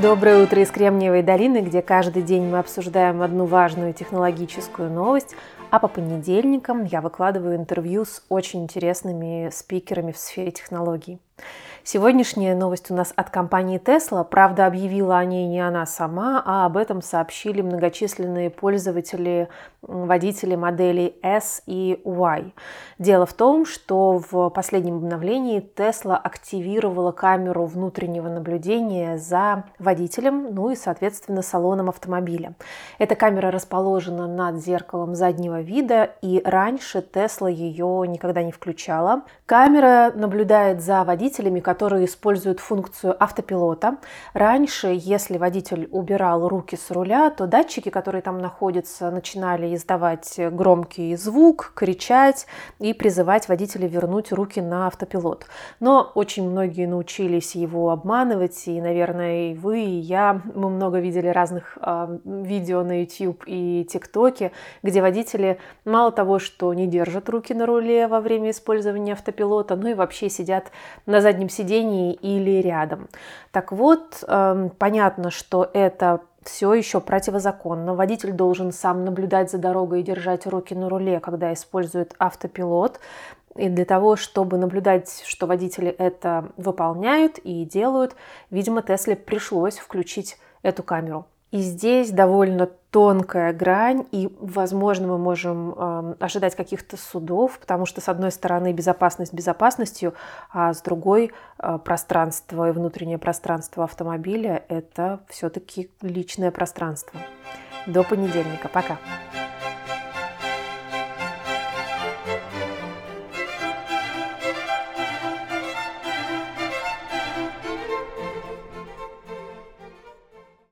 Доброе утро из Кремниевой долины, где каждый день мы обсуждаем одну важную технологическую новость, а по понедельникам я выкладываю интервью с очень интересными спикерами в сфере технологий. Сегодняшняя новость у нас от компании Tesla. Правда, объявила о ней не она сама, а об этом сообщили многочисленные пользователи, водители моделей S и Y. Дело в том, что в последнем обновлении Tesla активировала камеру внутреннего наблюдения за водителем, ну и, соответственно, салоном автомобиля. Эта камера расположена над зеркалом заднего вида, и раньше Tesla ее никогда не включала. Камера наблюдает за водителями, которые используют функцию автопилота. Раньше, если водитель убирал руки с руля, то датчики, которые там находятся, начинали издавать громкий звук, кричать и призывать водителя вернуть руки на автопилот. Но очень многие научились его обманывать, и, наверное, и вы, и я, мы много видели разных э, видео на YouTube и ТикТоке, где водители мало того, что не держат руки на руле во время использования автопилота, ну и вообще сидят на заднем сиденье сидении или рядом. Так вот, эм, понятно, что это все еще противозаконно. Водитель должен сам наблюдать за дорогой и держать руки на руле, когда использует автопилот. И для того, чтобы наблюдать, что водители это выполняют и делают, видимо, Тесле пришлось включить эту камеру. И здесь довольно тонкая грань, и, возможно, мы можем э, ожидать каких-то судов, потому что, с одной стороны, безопасность безопасностью, а с другой э, пространство и внутреннее пространство автомобиля – это все-таки личное пространство. До понедельника. Пока.